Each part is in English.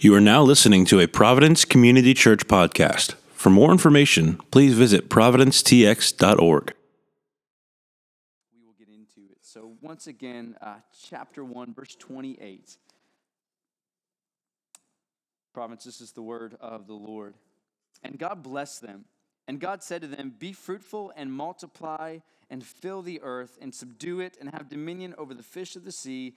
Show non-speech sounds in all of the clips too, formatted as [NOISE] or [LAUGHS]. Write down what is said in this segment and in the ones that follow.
You are now listening to a Providence Community Church podcast. For more information, please visit providencetx.org. we will get into it. So, once again, uh, chapter 1, verse 28. Providence, this is the word of the Lord. And God blessed them. And God said to them, Be fruitful and multiply and fill the earth and subdue it and have dominion over the fish of the sea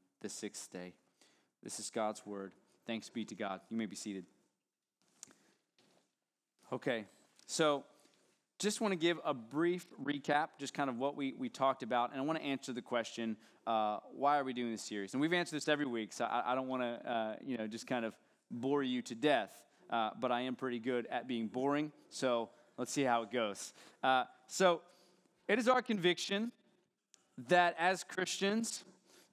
the sixth day. This is God's word. Thanks be to God. You may be seated. Okay, so just want to give a brief recap, just kind of what we, we talked about, and I want to answer the question, uh, why are we doing this series? And we've answered this every week, so I, I don't want to, uh, you know, just kind of bore you to death, uh, but I am pretty good at being boring, so let's see how it goes. Uh, so it is our conviction that as Christians,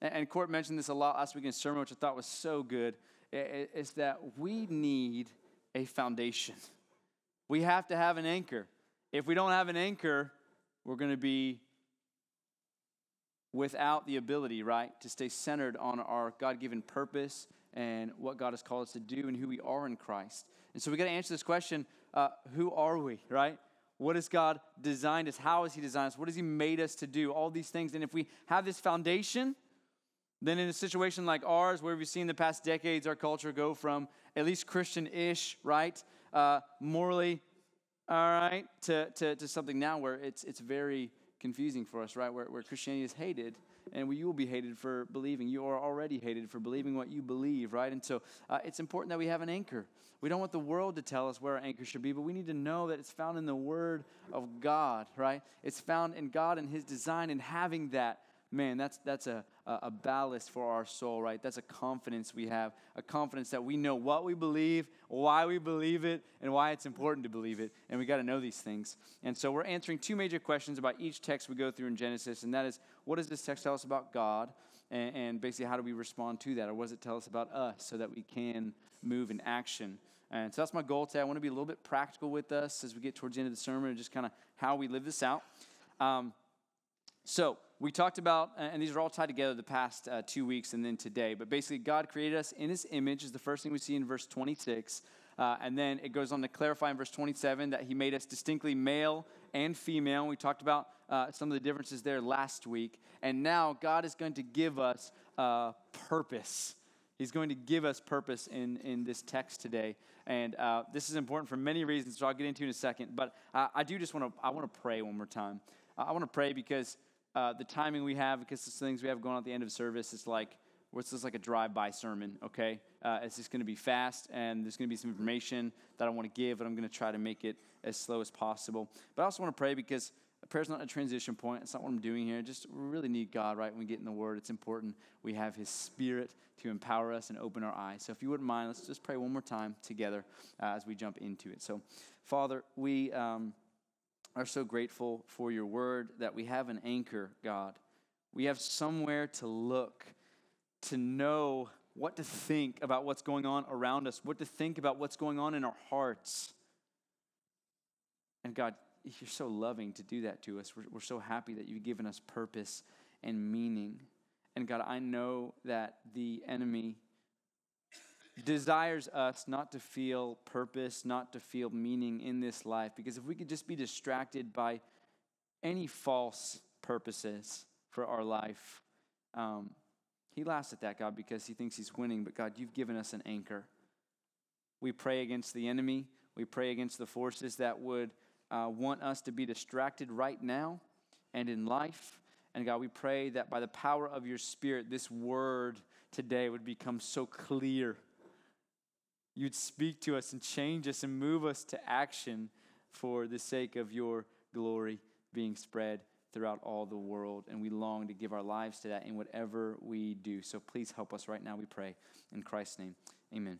and Court mentioned this a lot last week in sermon, which I thought was so good, is that we need a foundation. We have to have an anchor. If we don't have an anchor, we're going to be without the ability, right, to stay centered on our God given purpose and what God has called us to do and who we are in Christ. And so we got to answer this question uh, who are we, right? What has God designed us? How has He designed us? What has He made us to do? All these things. And if we have this foundation, then in a situation like ours, where we've seen the past decades our culture go from at least Christian ish, right? Uh, morally, all right, to, to, to something now where it's, it's very confusing for us, right? Where, where Christianity is hated and you will be hated for believing. You are already hated for believing what you believe, right? And so uh, it's important that we have an anchor. We don't want the world to tell us where our anchor should be, but we need to know that it's found in the Word of God, right? It's found in God and His design, and having that man, that's, that's a, a ballast for our soul, right? That's a confidence we have, a confidence that we know what we believe, why we believe it, and why it's important to believe it. And we got to know these things. And so we're answering two major questions about each text we go through in Genesis, and that is what does this text tell us about God? And, and basically, how do we respond to that? Or what does it tell us about us so that we can move in action? And so that's my goal today. I want to be a little bit practical with us as we get towards the end of the sermon and just kind of how we live this out. Um, so, we talked about, and these are all tied together the past uh, two weeks and then today, but basically, God created us in His image, is the first thing we see in verse 26. Uh, and then it goes on to clarify in verse 27 that He made us distinctly male and female. We talked about uh, some of the differences there last week. And now, God is going to give us uh, purpose. He's going to give us purpose in, in this text today. And uh, this is important for many reasons, so I'll get into in a second. But I do just want to I want to pray one more time. I want to pray because uh, the timing we have, because the things we have going on at the end of service, it's like, what's this like a drive-by sermon, okay? Uh, it's just going to be fast, and there's going to be some information that I want to give, and I'm going to try to make it as slow as possible. But I also want to pray because prayer's not a transition point. It's not what I'm doing here. Just we really need God, right? When we get in the Word, it's important we have His Spirit to empower us and open our eyes. So if you wouldn't mind, let's just pray one more time together uh, as we jump into it. So, Father, we. Um, are so grateful for your word that we have an anchor, God. We have somewhere to look, to know what to think about what's going on around us, what to think about what's going on in our hearts. And God, you're so loving to do that to us. We're, we're so happy that you've given us purpose and meaning. And God, I know that the enemy desires us not to feel purpose, not to feel meaning in this life. Because if we could just be distracted by any false purposes for our life, um, he laughs at that, God, because he thinks he's winning. But God, you've given us an anchor. We pray against the enemy, we pray against the forces that would uh, want us to be distracted right now and in life. And God, we pray that by the power of your Spirit, this word today would become so clear you'd speak to us and change us and move us to action for the sake of your glory being spread throughout all the world. And we long to give our lives to that in whatever we do. So please help us right now, we pray. In Christ's name, amen.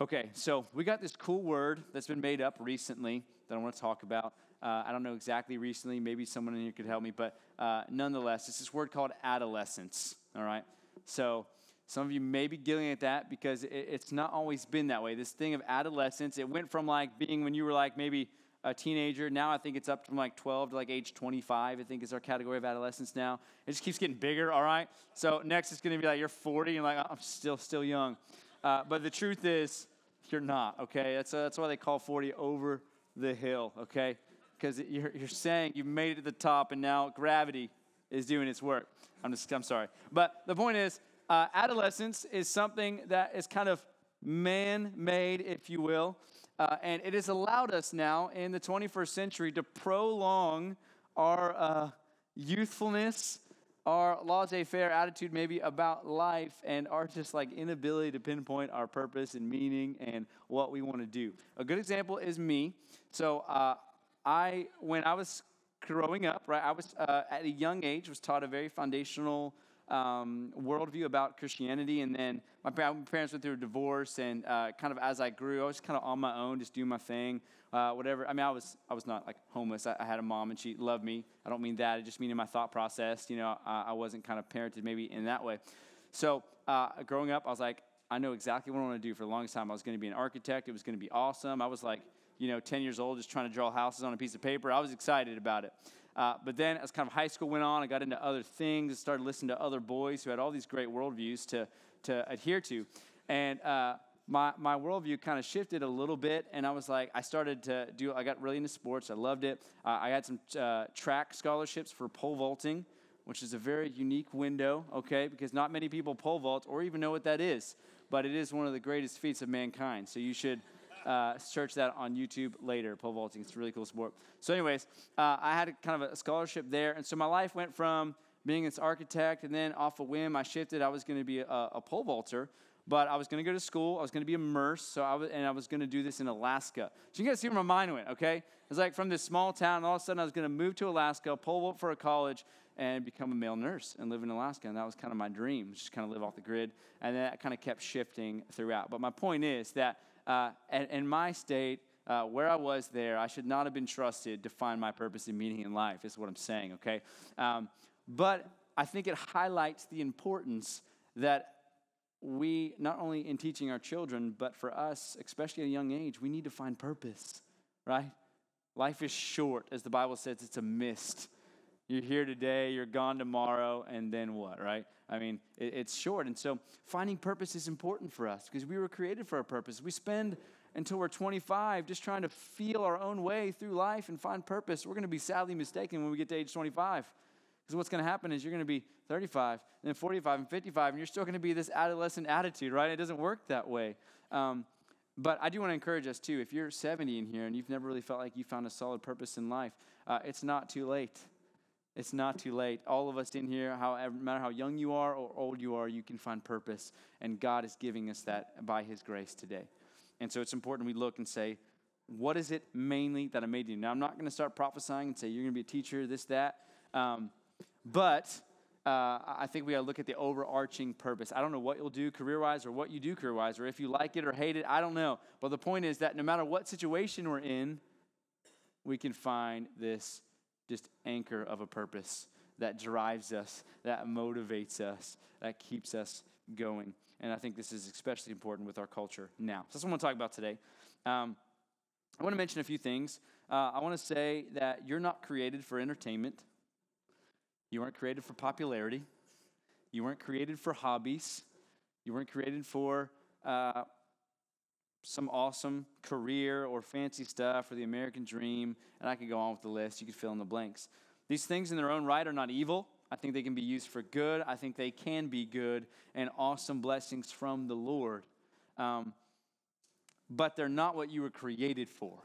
Okay, so we got this cool word that's been made up recently that I want to talk about. Uh, I don't know exactly recently, maybe someone in here could help me, but uh, nonetheless, it's this word called adolescence, all right? So some of you may be giggling at that because it, it's not always been that way. This thing of adolescence, it went from like being when you were like maybe a teenager. Now I think it's up from like 12 to like age 25, I think is our category of adolescence now. It just keeps getting bigger, all right? So next it's to be like you're 40 and like I'm still still young. Uh, but the truth is, you're not, okay? That's, uh, that's why they call 40 over the hill, okay? Because you're, you're saying you've made it to the top and now gravity is doing its work. I'm just, I'm sorry. But the point is, uh, adolescence is something that is kind of man made, if you will. Uh, and it has allowed us now in the 21st century to prolong our uh, youthfulness our laissez faire attitude maybe about life and our just like inability to pinpoint our purpose and meaning and what we want to do. A good example is me. So, uh, I, when I was growing up, right, I was uh, at a young age was taught a very foundational um, worldview about Christianity, and then my parents went through a divorce, and uh, kind of as I grew, I was kind of on my own, just doing my thing uh, whatever. I mean, I was I was not like homeless. I, I, had a mom and she loved me. I don't mean that. I just mean in my thought process. You know, I, I wasn't kind of parented maybe in that way. So uh, growing up, I was like, I know exactly what I want to do. For the longest time, I was going to be an architect. It was going to be awesome. I was like, you know, 10 years old, just trying to draw houses on a piece of paper. I was excited about it. Uh, but then, as kind of high school went on, I got into other things, started listening to other boys who had all these great worldviews to, to adhere to. And uh, my, my worldview kind of shifted a little bit, and I was like, I started to do, I got really into sports. I loved it. Uh, I had some uh, track scholarships for pole vaulting, which is a very unique window, okay, because not many people pole vault or even know what that is, but it is one of the greatest feats of mankind. So you should uh, search that on YouTube later, pole vaulting. It's a really cool sport. So, anyways, uh, I had a, kind of a scholarship there, and so my life went from being this architect, and then off a whim, I shifted. I was going to be a, a pole vaulter but I was going to go to school. I was going to be immersed, so I was, and I was going to do this in Alaska. So you guys see where my mind went, okay? It's like from this small town, all of a sudden I was going to move to Alaska, pole vault for a college, and become a male nurse and live in Alaska. And that was kind of my dream, just kind of live off the grid. And that kind of kept shifting throughout. But my point is that uh, in my state, uh, where I was there, I should not have been trusted to find my purpose and meaning in life, is what I'm saying, okay? Um, but I think it highlights the importance that we, not only in teaching our children, but for us, especially at a young age, we need to find purpose, right? Life is short, as the Bible says, it's a mist. You're here today, you're gone tomorrow, and then what, right? I mean, it, it's short. And so finding purpose is important for us because we were created for a purpose. We spend until we're 25 just trying to feel our own way through life and find purpose. We're going to be sadly mistaken when we get to age 25. Because what's going to happen is you're going to be 35, and then 45 and 55, and you're still going to be this adolescent attitude, right? It doesn't work that way. Um, but I do want to encourage us too. If you're 70 in here and you've never really felt like you found a solid purpose in life, uh, it's not too late. It's not too late. All of us in here, however, no matter how young you are or old you are, you can find purpose, and God is giving us that by His grace today. And so it's important we look and say, what is it mainly that I made you? Now, I'm not going to start prophesying and say you're going to be a teacher, this, that. Um, but uh, I think we got to look at the overarching purpose. I don't know what you'll do career wise or what you do career wise or if you like it or hate it. I don't know. But the point is that no matter what situation we're in, we can find this just anchor of a purpose that drives us, that motivates us, that keeps us going. And I think this is especially important with our culture now. So that's what I want to talk about today. Um, I want to mention a few things. Uh, I want to say that you're not created for entertainment. You weren't created for popularity. You weren't created for hobbies. You weren't created for uh, some awesome career or fancy stuff or the American dream. And I could go on with the list. You could fill in the blanks. These things in their own right are not evil. I think they can be used for good. I think they can be good and awesome blessings from the Lord. Um, but they're not what you were created for.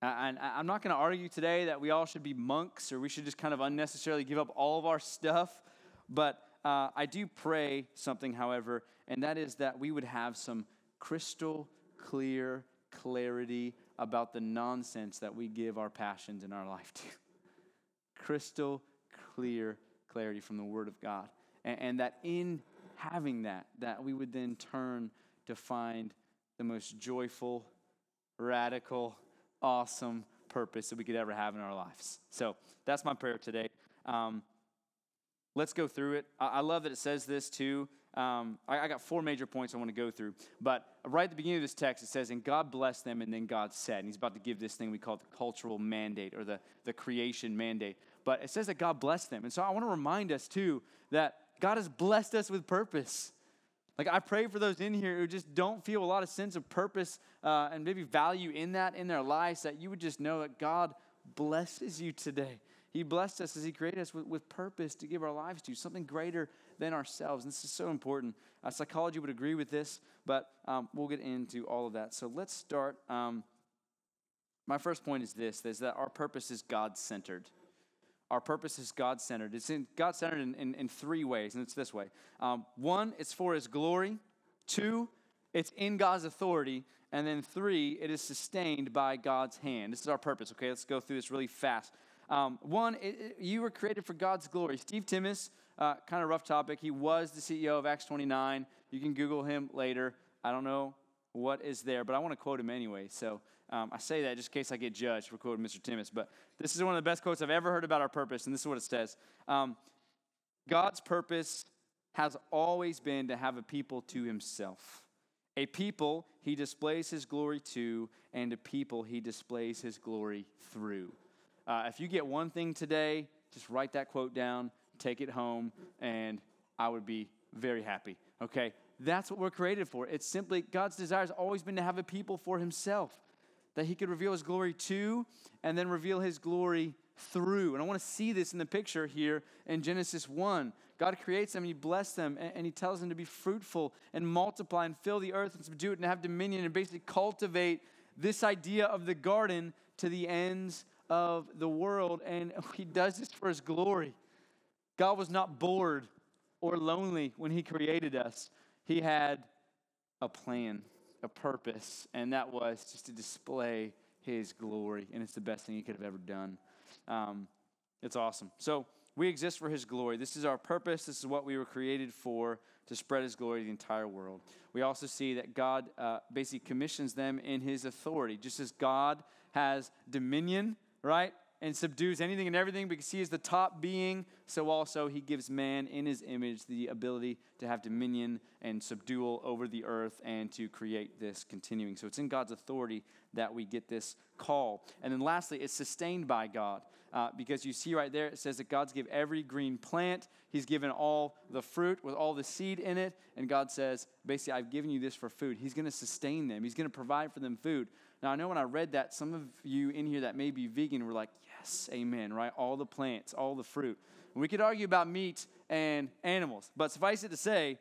And I'm not going to argue today that we all should be monks or we should just kind of unnecessarily give up all of our stuff. But uh, I do pray something, however, and that is that we would have some crystal clear clarity about the nonsense that we give our passions in our life to. [LAUGHS] crystal clear clarity from the Word of God. And, and that in having that, that we would then turn to find the most joyful, radical, awesome purpose that we could ever have in our lives. So that's my prayer today. Um, let's go through it. I, I, love that it says this too. Um, I, I, got four major points I want to go through. But right at the beginning of this text, it says, And God blessed them, and then God said. And he's about to give this thing we call the cultural mandate or the, the creation mandate. But it says that God blessed them. And so I want to remind us too that God has blessed us with purpose. Like I pray for those in here who just don't feel a lot of sense of purpose uh, and maybe value in that in their lives, that you would just know that God blesses you today. He blessed us as He created us with, with purpose to give our lives to, something greater than ourselves. And this is so important. Uh, psychology would agree with this, but um, we'll get into all of that. So let's start. Um, my first point is this is that our purpose is God centered. Our purpose is God centered. It's God centered in, in, in, three ways, and it's this way. Um, one, it's for His glory. Two, it's in God's authority. And then three, it is sustained by God's hand. This is our purpose, okay? Let's go through this really fast. Um, one, it, it, you were created for God's glory. Steve Timmis, uh, kind of rough topic. He was the CEO of Acts 29. You can Google him later. I don't know what is there, but I want to quote him anyway. So um, I say that just in case I get judged for quoting Mr. Timmis. But this is one of the best quotes I've ever heard about our purpose, and this is what it says um, God's purpose has always been to have a people to himself. A people he displays his glory to, and a people he displays his glory through. Uh, if you get one thing today, just write that quote down, take it home, and I would be very happy. Okay? That's what we're created for. It's simply God's desire has always been to have a people for himself, that he could reveal his glory to and then reveal his glory through. And I want to see this in the picture here in Genesis 1. God creates them, He blesses them, and He tells them to be fruitful and multiply and fill the earth and subdue it and have dominion and basically cultivate this idea of the garden to the ends of the world, and [LAUGHS] he does this for his glory. God was not bored or lonely when he created us, he had a plan, a purpose, and that was just to display his glory. And it's the best thing he could have ever done. Um, it's awesome. So, we exist for his glory. This is our purpose. This is what we were created for to spread his glory to the entire world. We also see that God uh, basically commissions them in his authority. Just as God has dominion right? And subdues anything and everything because he is the top being. So also he gives man in his image the ability to have dominion and subdual over the earth and to create this continuing. So it's in God's authority that we get this call. And then lastly, it's sustained by God. Uh, because you see right there, it says that God's given every green plant. He's given all the fruit with all the seed in it. And God says, basically, I've given you this for food. He's going to sustain them, He's going to provide for them food. Now, I know when I read that, some of you in here that may be vegan were like, yes, amen, right? All the plants, all the fruit. And we could argue about meat and animals, but suffice it to say,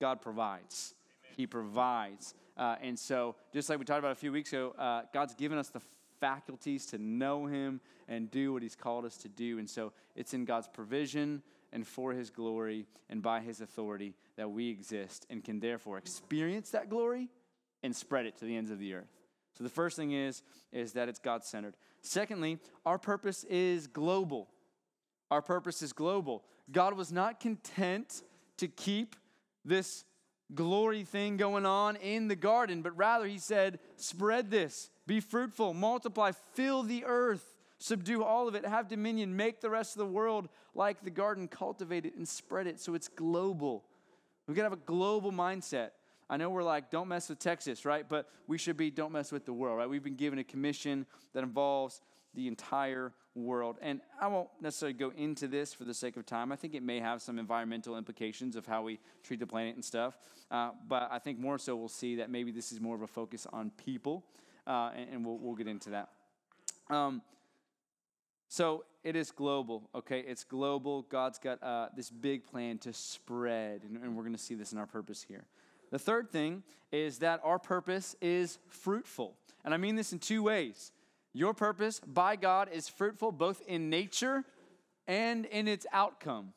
God provides. Amen. He provides. Uh, and so, just like we talked about a few weeks ago, uh, God's given us the faculties to know Him and do what He's called us to do. And so, it's in God's provision and for His glory and by His authority that we exist and can therefore experience that glory and spread it to the ends of the earth. So the first thing is is that it's God centered. Secondly, our purpose is global. Our purpose is global. God was not content to keep this glory thing going on in the garden, but rather he said, spread this, be fruitful, multiply, fill the earth, subdue all of it, have dominion, make the rest of the world like the garden, cultivate it and spread it so it's global. We've got to have a global mindset. I know we're like, don't mess with Texas, right? But we should be, don't mess with the world, right? We've been given a commission that involves the entire world. And I won't necessarily go into this for the sake of time. I think it may have some environmental implications of how we treat the planet and stuff. Uh, but I think more so we'll see that maybe this is more of a focus on people, uh, and, and, we'll, we'll get into that. Um, so it is global, okay? It's global. God's got uh, this big plan to spread, and, and we're going to see this in our purpose here. The third thing is that our purpose is fruitful. And I mean this in two ways. Your purpose by God is fruitful both in nature and in its outcome.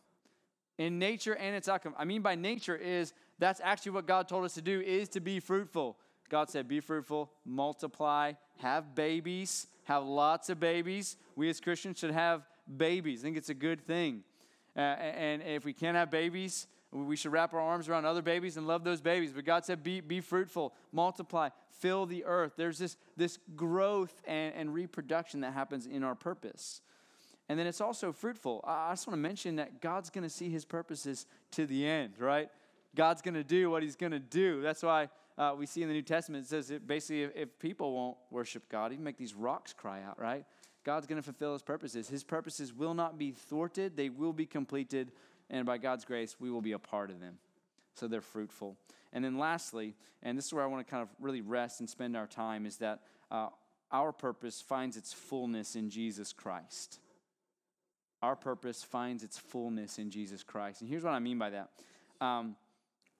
In nature and its outcome. I mean by nature is that's actually what God told us to do is to be fruitful. God said, Be fruitful, multiply, have babies, have lots of babies. We as Christians should have babies. I think it's a good thing. Uh, and if we can't have babies, We should wrap our arms around other babies and love those babies. But God said, be, be fruitful, multiply, fill the earth. There's this, this growth and, and reproduction that happens in our purpose. And then it's also fruitful. I just want to mention that God's going to see his purposes to the end, right? God's going to do what he's going to do. That's why uh, we see in the New Testament, it says that basically if, if people won't worship God, he make these rocks cry out, right? God's going to fulfill his purposes. His purposes will not be thwarted, they will be completed, and by God's grace, we will be a part of them. So they're fruitful. And then lastly, and this is where I want to kind of really rest and spend our time, is that uh, our purpose finds its fullness in Jesus Christ. Our purpose finds its fullness in Jesus Christ. And here's what I mean by that. Um,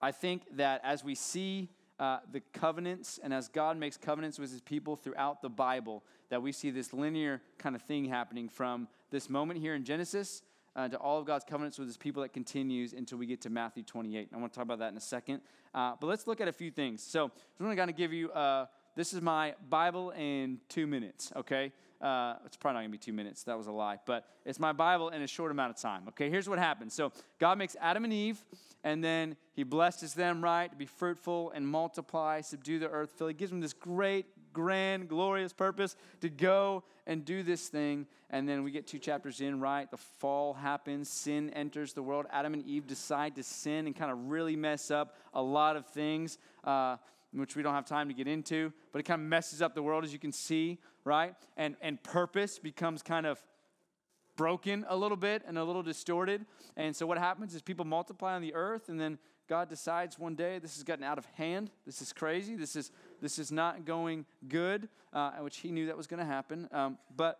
I think that as we see uh, the covenants and as God makes covenants with his people throughout the Bible, that we see this linear kind of thing happening from this moment here in Genesis uh, to all of God's covenants with his people that continues until we get to Matthew 28. I want to talk about that in a second. Uh, but let's look at a few things. So I'm going to kind of give you uh, this is my Bible in two minutes, okay? Uh, it's probably not going to be two minutes. That was a lie. But it's my Bible in a short amount of time. Okay, here's what happens. So God makes Adam and Eve, and then he blesses them, right, to be fruitful and multiply, subdue the earth, fill. He gives them this great, grand, glorious purpose to go and do this thing. And then we get two chapters in, right? The fall happens, sin enters the world. Adam and Eve decide to sin and kind of really mess up a lot of things. Uh, which we don't have time to get into, but it kind of messes up the world as you can see, right? And, and purpose becomes kind of broken a little bit and a little distorted. And so what happens is people multiply on the earth, and then God decides one day this has gotten out of hand. This is crazy. This is this is not going good, uh, which he knew that was going to happen. Um, but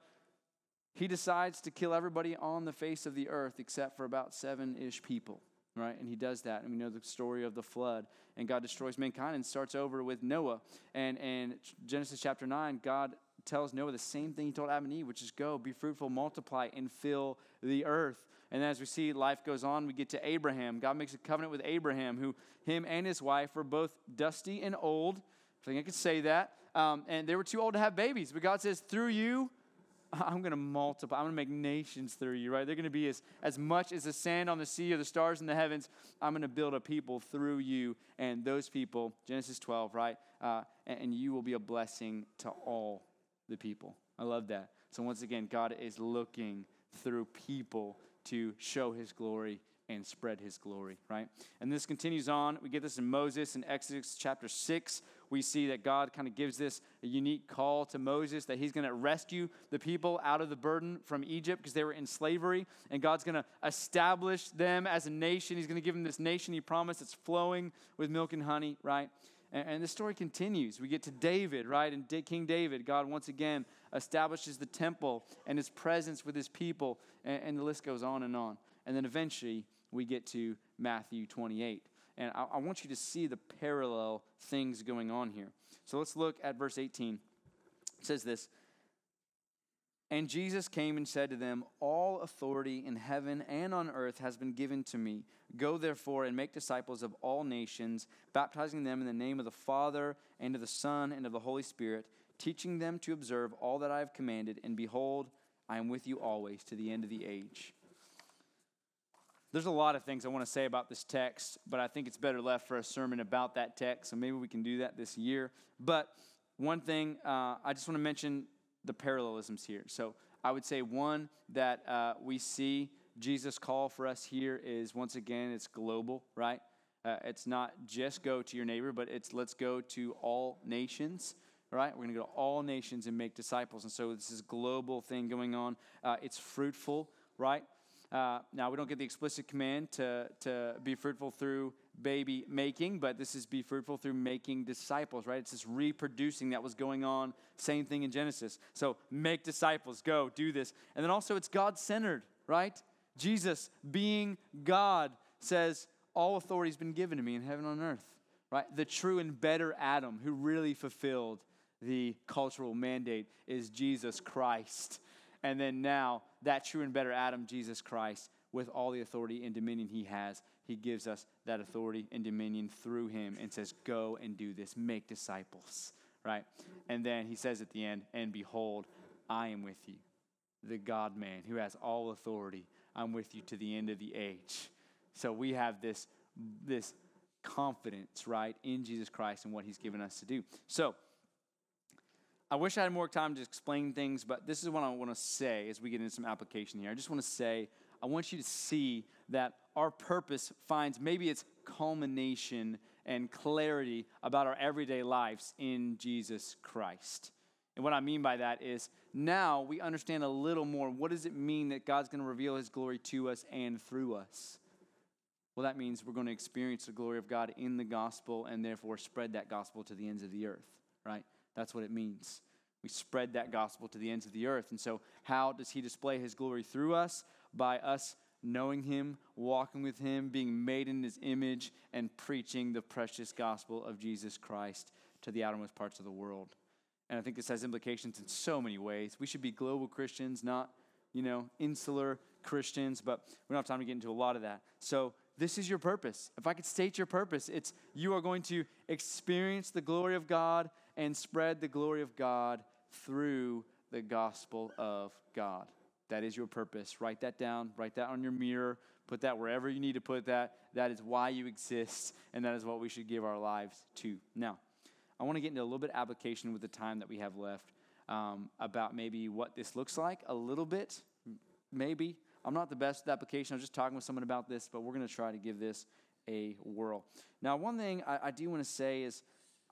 he decides to kill everybody on the face of the earth except for about seven ish people, right? And he does that. And we know the story of the flood. And God destroys mankind and starts over with Noah. And, and Genesis chapter 9, God tells Noah the same thing he told Adam and Eve, which is go, be fruitful, multiply, and fill the earth. And as we see life goes on, we get to Abraham. God makes a covenant with Abraham, who him and his wife were both dusty and old. I think I could say that. Um, and they were too old to have babies. But God says, through you, I'm going to multiply. I'm going to make nations through you, right? They're going to be as, as much as the sand on the sea or the stars in the heavens. I'm going to build a people through you. And those people, Genesis 12, right? Uh, and, and you will be a blessing to all the people. I love that. So, once again, God is looking through people to show his glory and spread his glory, right? And this continues on. We get this in Moses in Exodus chapter 6. We see that God kind of gives this unique call to Moses that he's going to rescue the people out of the burden from Egypt because they were in slavery. And God's going to establish them as a nation. He's going to give them this nation he promised that's flowing with milk and honey, right? And, and the story continues. We get to David, right? And King David, God once again establishes the temple and his presence with his people, and, and the list goes on and on. And then eventually we get to Matthew 28. And I, I want you to see the parallel things going on here. So let's look at verse 18. It says this and Jesus came and said to them, All authority in heaven and on earth has been given to me. Go therefore and make disciples of all nations, baptizing them in the name of the Father, and of the Son, and of the Holy Spirit, teaching them to observe all that I have commanded. And behold, I am with you always to the end of the age. There's a lot of things I want to say about this text, but I think it's better left for a sermon about that text. So maybe we can do that this year. But one thing uh, I just want to mention the parallelisms here. So I would say one that uh, we see Jesus' call for us here is once again, it's global, right? Uh, it's not just go to your neighbor, but it's let's go to all nations, right? We're going to go to all nations and make disciples. And so this is global thing going on. Uh, it's fruitful, right? Uh, now, we don't get the explicit command to, to be fruitful through baby making, but this is be fruitful through making disciples, right? It's this reproducing that was going on. Same thing in Genesis. So make disciples, go, do this. And then also it's God centered, right? Jesus, being God, says, All authority has been given to me in heaven and on earth, right? The true and better Adam who really fulfilled the cultural mandate is Jesus Christ. And then now, that true and better Adam, Jesus Christ, with all the authority and dominion he has, he gives us that authority and dominion through him and says, Go and do this, make disciples, right? And then he says at the end, And behold, I am with you, the God man who has all authority. I'm with you to the end of the age. So we have this this confidence, right, in Jesus Christ and what he's given us to do. So, I wish I had more time to explain things, but this is what I want to say as we get into some application here. I just want to say, I want you to see that our purpose finds maybe its culmination and clarity about our everyday lives in Jesus Christ. And what I mean by that is now we understand a little more. What does it mean that God's going to reveal his glory to us and through us? Well, that means we're going to experience the glory of God in the gospel and therefore spread that gospel to the ends of the earth, right? That's what it means. We spread that gospel to the ends of the earth. And so, how does he display his glory through us? By us knowing him, walking with him, being made in his image, and preaching the precious gospel of Jesus Christ to the outermost parts of the world. And I think this has implications in so many ways. We should be global Christians, not, you know, insular Christians, but we don't have time to get into a lot of that. So, this is your purpose. If I could state your purpose, it's you are going to experience the glory of God and spread the glory of God through the gospel of God. That is your purpose. Write that down, write that on your mirror, put that wherever you need to put that. That is why you exist, and that is what we should give our lives to. Now, I want to get into a little bit of application with the time that we have left um, about maybe what this looks like a little bit, maybe. I'm not the best with application. I was just talking with someone about this, but we're going to try to give this a whirl. Now, one thing I, I do want to say is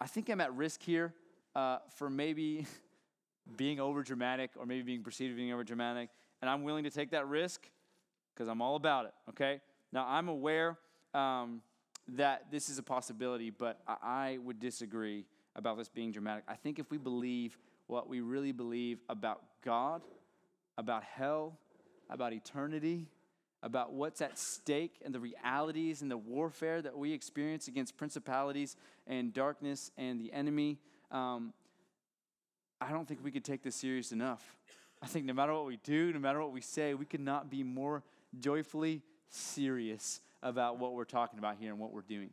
I think I'm at risk here uh, for maybe [LAUGHS] being over dramatic or maybe being perceived as being over dramatic, and I'm willing to take that risk because I'm all about it, okay? Now, I'm aware um, that this is a possibility, but I, I would disagree about this being dramatic. I think if we believe what we really believe about God, about hell, about eternity, about what's at stake and the realities and the warfare that we experience against principalities and darkness and the enemy, um, I don't think we could take this serious enough. I think no matter what we do, no matter what we say, we could not be more joyfully serious about what we're talking about here and what we're doing.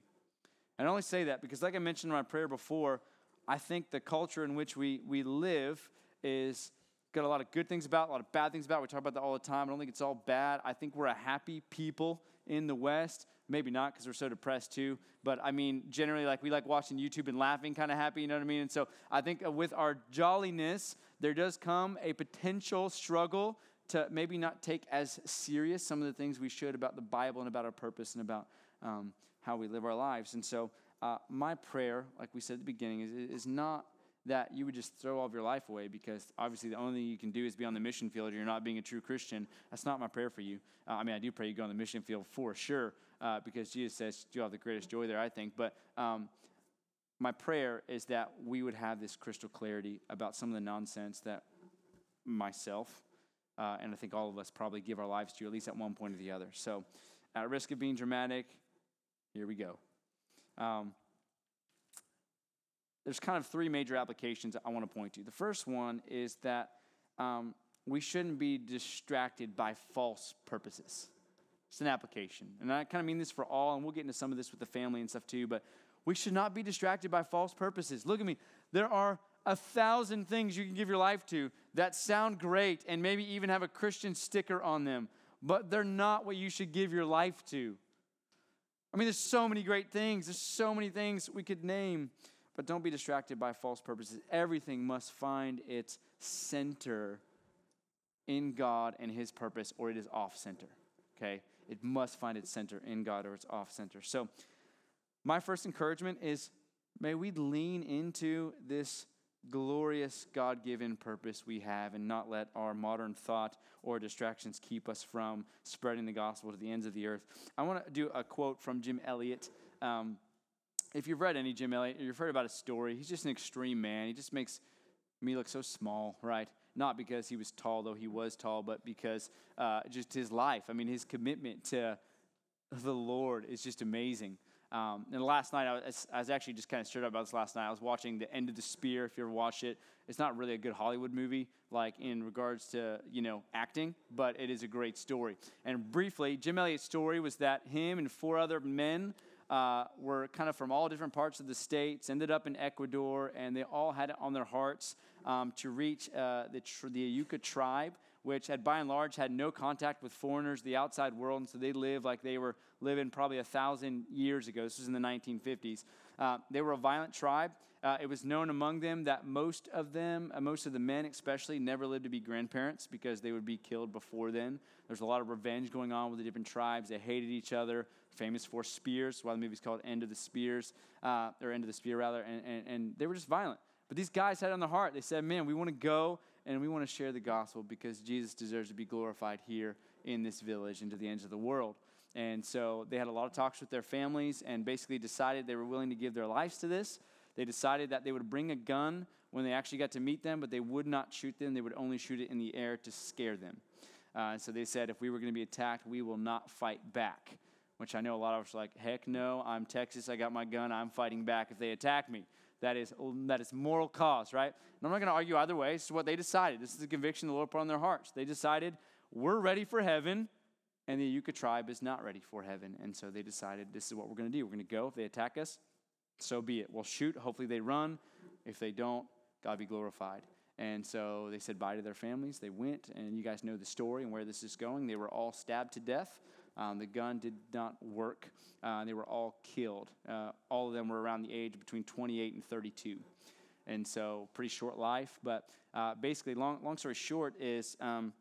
And I only say that because, like I mentioned in my prayer before, I think the culture in which we, we live is got a lot of good things about, a lot of bad things about. We talk about that all the time. I don't think it's all bad. I think we're a happy people in the West. Maybe not because we're so depressed too. But I mean, generally, like we like watching YouTube and laughing, kind of happy. You know what I mean? And so I think with our jolliness, there does come a potential struggle to maybe not take as serious some of the things we should about the Bible and about our purpose and about um, how we live our lives. And so uh, my prayer, like we said at the beginning, is, is not that you would just throw all of your life away because obviously the only thing you can do is be on the mission field. You're not being a true Christian. That's not my prayer for you. Uh, I mean, I do pray you go on the mission field for sure uh, because Jesus says you'll have the greatest joy there, I think. But um, my prayer is that we would have this crystal clarity about some of the nonsense that myself uh, and I think all of us probably give our lives to, at least at one point or the other. So, at risk of being dramatic, here we go. Um, there's kind of three major applications I want to point to. The first one is that um, we shouldn't be distracted by false purposes. It's an application. And I kind of mean this for all, and we'll get into some of this with the family and stuff too, but we should not be distracted by false purposes. Look at me. There are a thousand things you can give your life to that sound great and maybe even have a Christian sticker on them, but they're not what you should give your life to. I mean, there's so many great things, there's so many things we could name. But don't be distracted by false purposes. Everything must find its center in God and His purpose, or it is off center. Okay? It must find its center in God, or it's off center. So, my first encouragement is may we lean into this glorious God given purpose we have and not let our modern thought or distractions keep us from spreading the gospel to the ends of the earth. I want to do a quote from Jim Elliot. Um, if you've read any Jim Elliot, you've heard about his story, he's just an extreme man. He just makes me look so small, right? Not because he was tall, though he was tall, but because uh, just his life. I mean, his commitment to the Lord is just amazing. Um, and last night, I was, I was, actually just kind of stirred up about this last night. I was watching The End of the Spear, if you ever watched it. It's not really a good Hollywood movie, like in regards to, you know, acting, but it is a great story. And briefly, Jim Elliot's story was that him and four other men uh, were kind of from all different parts of the states, ended up in Ecuador, and they all had it on their hearts um, to reach uh, the, the Auca tribe, which had by and large had no contact with foreigners, the outside world, and so they lived like they were living probably a thousand years ago. This was in the 1950s. Uh, they were a violent tribe. Uh, it was known among them that most of them, uh, most of the men especially, never lived to be grandparents because they would be killed before then. There's a lot of revenge going on with the different tribes. They hated each other. Famous for spears. why the movie's called End of the Spears, uh, or End of the Spear rather. And, and, and they were just violent. But these guys had on their heart. They said, "Man, we want to go and we want to share the gospel because Jesus deserves to be glorified here in this village and to the ends of the world." And so they had a lot of talks with their families and basically decided they were willing to give their lives to this. They decided that they would bring a gun when they actually got to meet them, but they would not shoot them. They would only shoot it in the air to scare them. Uh, so they said, if we were going to be attacked, we will not fight back. Which I know a lot of us are like, heck no, I'm Texas, I got my gun, I'm fighting back if they attack me. That is, that is moral cause, right? And I'm not going to argue either way. This is what they decided. This is the conviction the Lord put on their hearts. They decided, we're ready for heaven, and the Auca tribe is not ready for heaven. And so they decided, this is what we're going to do. We're going to go. If they attack us, so be it. We'll shoot. Hopefully they run. If they don't, God be glorified. And so they said bye to their families. They went, and you guys know the story and where this is going. They were all stabbed to death. Um, the gun did not work. Uh, they were all killed. Uh, all of them were around the age between 28 and 32. And so, pretty short life. But uh, basically, long, long story short, is um,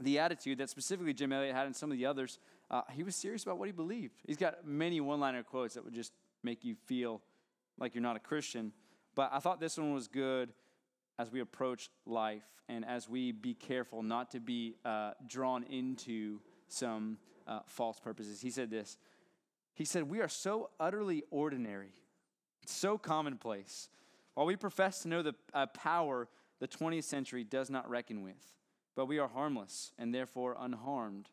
the attitude that specifically Jim Elliot had and some of the others. Uh, he was serious about what he believed. He's got many one liner quotes that would just make you feel like you're not a Christian. But I thought this one was good as we approach life and as we be careful not to be uh, drawn into some uh, false purposes. He said this He said, We are so utterly ordinary, so commonplace. While we profess to know the uh, power the 20th century does not reckon with, but we are harmless and therefore unharmed.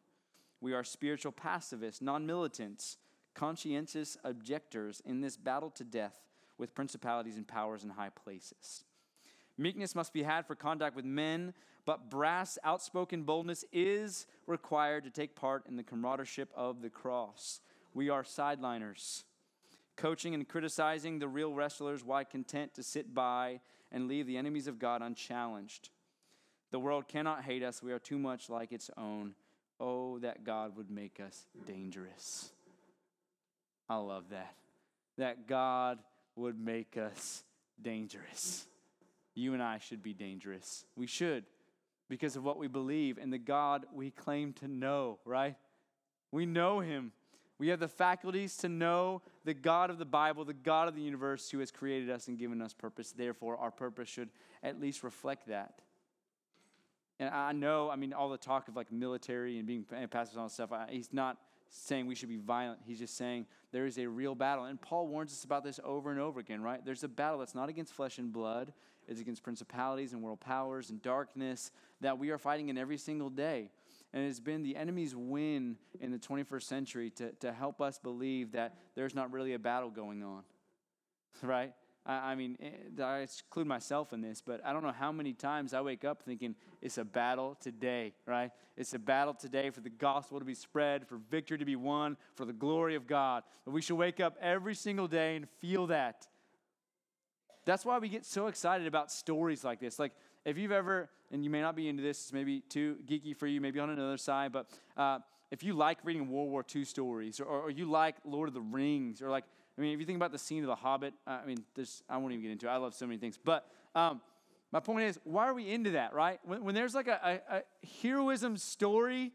We are spiritual pacifists, non militants, conscientious objectors in this battle to death with principalities and powers in high places. Meekness must be had for contact with men, but brass, outspoken boldness is required to take part in the camaraderie of the cross. We are sideliners, coaching and criticizing the real wrestlers while content to sit by and leave the enemies of God unchallenged. The world cannot hate us, we are too much like its own. Oh, that God would make us dangerous. I love that. That God would make us dangerous. You and I should be dangerous. We should because of what we believe and the God we claim to know, right? We know Him. We have the faculties to know the God of the Bible, the God of the universe who has created us and given us purpose. Therefore, our purpose should at least reflect that. And I know, I mean, all the talk of like military and being pastors and all stuff, he's not saying we should be violent. He's just saying there is a real battle. And Paul warns us about this over and over again, right? There's a battle that's not against flesh and blood, it's against principalities and world powers and darkness that we are fighting in every single day. And it's been the enemy's win in the 21st century to, to help us believe that there's not really a battle going on, [LAUGHS] right? I, I mean, eh, I exclude myself in this, but I don't know how many times I wake up thinking it's a battle today, right? It's a battle today for the gospel to be spread, for victory to be won, for the glory of God. But we should wake up every single day and feel that. That's why we get so excited about stories like this. Like, if you've ever, and you may not be into this, it's maybe too geeky for you, maybe on another side, but uh, if you like reading World War II stories, or, or, you like Lord of the Rings, or like I mean, if you think about the scene of The Hobbit, uh, I mean, there's, I won't even get into it. I love so many things. But um, my point is, why are we into that, right? When, when there's like a, a, a heroism story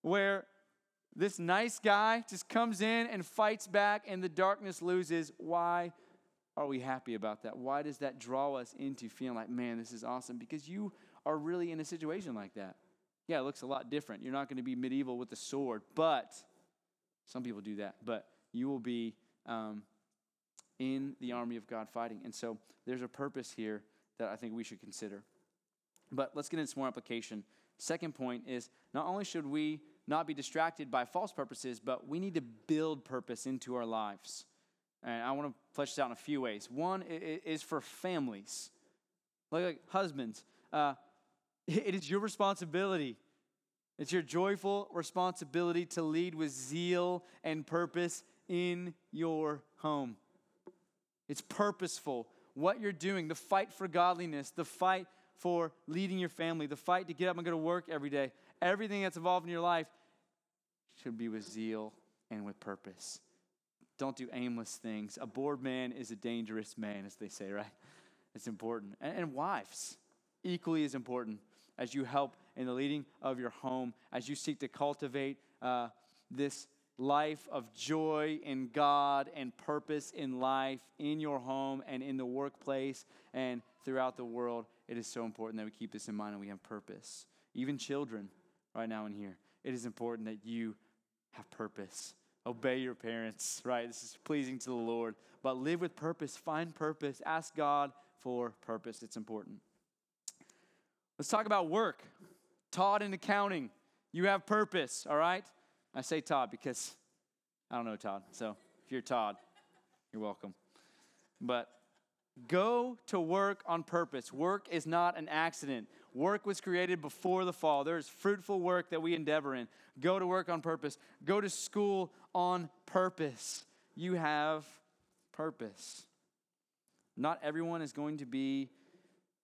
where this nice guy just comes in and fights back and the darkness loses, why are we happy about that? Why does that draw us into feeling like, man, this is awesome? Because you are really in a situation like that. Yeah, it looks a lot different. You're not going to be medieval with a sword, but some people do that. But you will be um, in the army of God fighting. And so there's a purpose here that I think we should consider. But let's get into some more application. Second point is not only should we not be distracted by false purposes, but we need to build purpose into our lives. And I want to flesh this out in a few ways. One is for families, like, like husbands. Uh, [LAUGHS] it is your responsibility. It's your joyful responsibility to lead with zeal and purpose in your home. It's purposeful. What you're doing, the fight for godliness, the fight for leading your family, the fight to get up and go to work every day, everything that's involved in your life should be with zeal and with purpose. Don't do aimless things. A bored man is a dangerous man, as they say, right? It's important. And, and wives, equally as important as you help in the leading of your home, as you seek to cultivate uh, this life of joy in God and purpose in life in your home and in the workplace and throughout the world. It is so important that we keep this in mind and we have purpose. Even children, right now in here, it is important that you have purpose. Obey your parents, right? This is pleasing to the Lord. But live with purpose, find purpose, ask God for purpose. It's important. Let's talk about work. Todd in accounting, you have purpose, all right? I say Todd because I don't know Todd. So if you're Todd, you're welcome. But go to work on purpose. Work is not an accident. Work was created before the fall. There's fruitful work that we endeavor in. Go to work on purpose. Go to school on purpose. You have purpose. Not everyone is going to be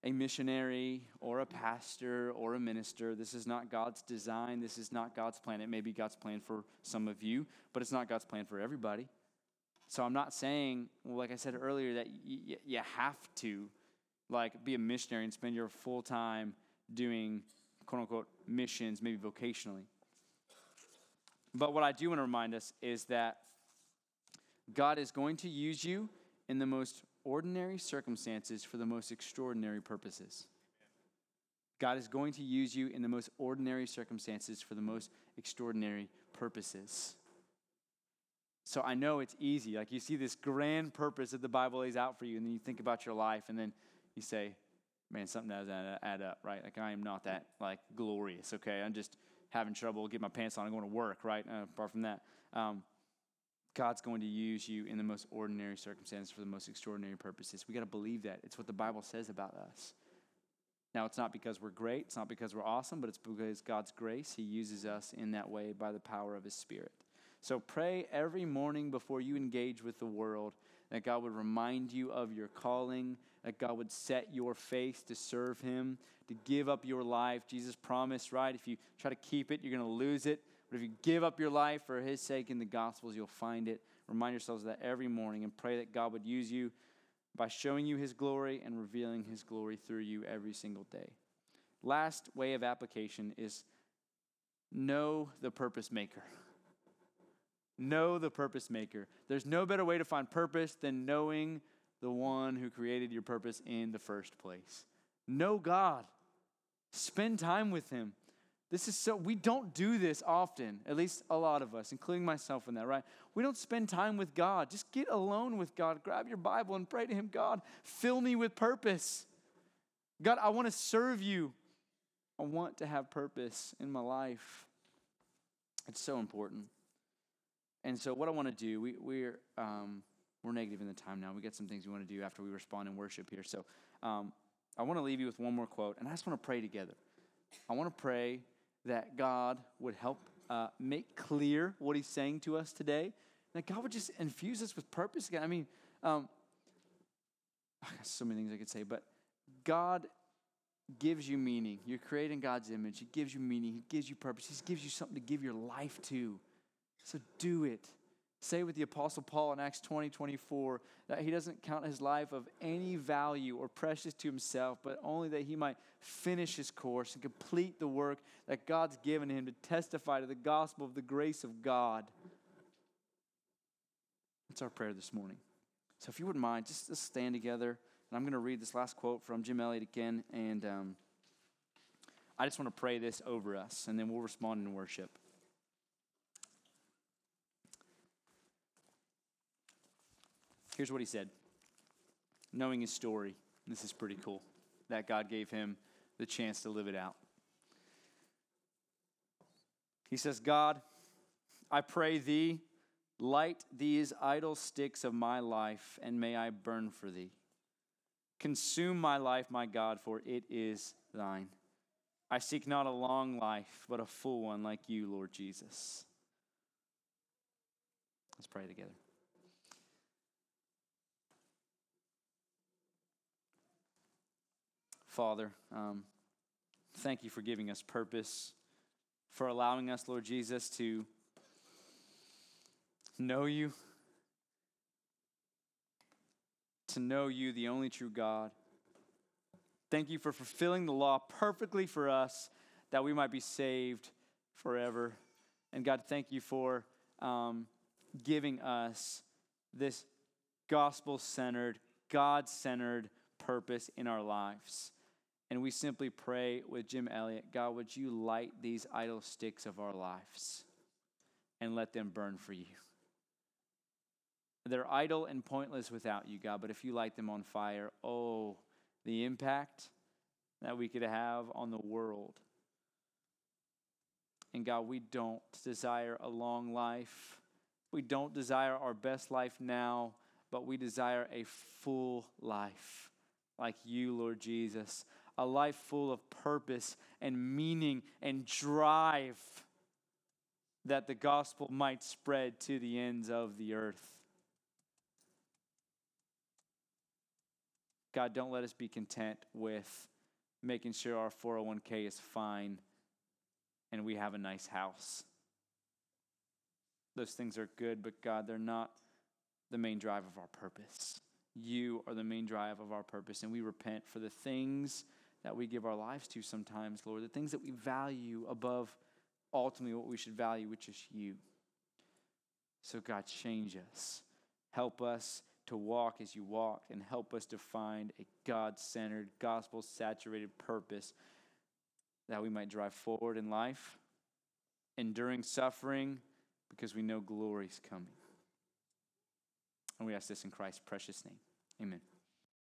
a missionary or a pastor or a minister. This is not God's design. This is not God's plan. It may be God's plan for some of you, but it's not God's plan for everybody. So I'm not saying, well, like I said earlier, that y- you have to like be a missionary and spend your full time doing quote unquote missions, maybe vocationally. But what I do want to remind us is that God is going to use you in the most ordinary circumstances for the most extraordinary purposes. God is going to use you in the most ordinary circumstances for the most extraordinary purposes. So I know it's easy. Like you see this grand purpose that the Bible lays out for you, and then you think about your life, and then you say, man, something doesn't add up, right? Like I am not that like glorious, okay? I'm just having trouble getting my pants on and going to work, right? Uh, apart from that. Um, God's going to use you in the most ordinary circumstances for the most extraordinary purposes. We got to believe that. It's what the Bible says about us. Now, it's not because we're great, it's not because we're awesome, but it's because God's grace, He uses us in that way by the power of His Spirit. So pray every morning before you engage with the world that God would remind you of your calling, that God would set your face to serve Him, to give up your life. Jesus promised, right? If you try to keep it, you're going to lose it. But if you give up your life for his sake in the Gospels, you'll find it. Remind yourselves of that every morning and pray that God would use you by showing you his glory and revealing his glory through you every single day. Last way of application is know the purpose maker. Know the purpose maker. There's no better way to find purpose than knowing the one who created your purpose in the first place. Know God. Spend time with him. This is so, we don't do this often, at least a lot of us, including myself in that, right? We don't spend time with God. Just get alone with God. Grab your Bible and pray to Him God, fill me with purpose. God, I want to serve you. I want to have purpose in my life. It's so important. And so, what I want to do, we, we're, um, we're negative in the time now. We got some things we want to do after we respond in worship here. So, um, I want to leave you with one more quote, and I just want to pray together. I want to pray that God would help uh, make clear what He's saying to us today. That God would just infuse us with purpose again. I mean, um, I got so many things I could say, but God gives you meaning. You're creating God's image. He gives you meaning. He gives you purpose. He gives you something to give your life to. So do it say with the Apostle Paul in Acts 20 24 that he doesn't count his life of any value or precious to himself, but only that he might finish his course and complete the work that God's given him to testify to the gospel of the grace of God. That's our prayer this morning. So if you wouldn't mind, just, just stand together. And I'm going to read this last quote from Jim Elliot again. And um, I just want to pray this over us, and then we'll respond in worship. Here's what he said knowing his story. This is pretty cool that God gave him the chance to live it out. He says, God, I pray thee, light these idle sticks of my life, and may I burn for thee. Consume my life, my God, for it is thine. I seek not a long life, but a full one like you, Lord Jesus. Let's pray together. Father, um, thank you for giving us purpose, for allowing us, Lord Jesus, to know you, to know you, the only true God. Thank you for fulfilling the law perfectly for us that we might be saved forever. And God, thank you for um, giving us this gospel centered, God centered purpose in our lives. And we simply pray with Jim Elliot God, would you light these idle sticks of our lives and let them burn for you? They're idle and pointless without you, God, but if you light them on fire, oh, the impact that we could have on the world. And God, we don't desire a long life. We don't desire our best life now, but we desire a full life like you, Lord Jesus. A life full of purpose and meaning and drive that the gospel might spread to the ends of the earth. God, don't let us be content with making sure our 401k is fine and we have a nice house. Those things are good, but God, they're not the main drive of our purpose. You are the main drive of our purpose, and we repent for the things that we give our lives to sometimes, Lord, the things that we value above ultimately what we should value, which is you. So, God, change us. Help us to walk as you walked and help us to find a God centered, gospel saturated purpose that we might drive forward in life, enduring suffering because we know glory is coming. And we ask this in Christ's precious name. Amen.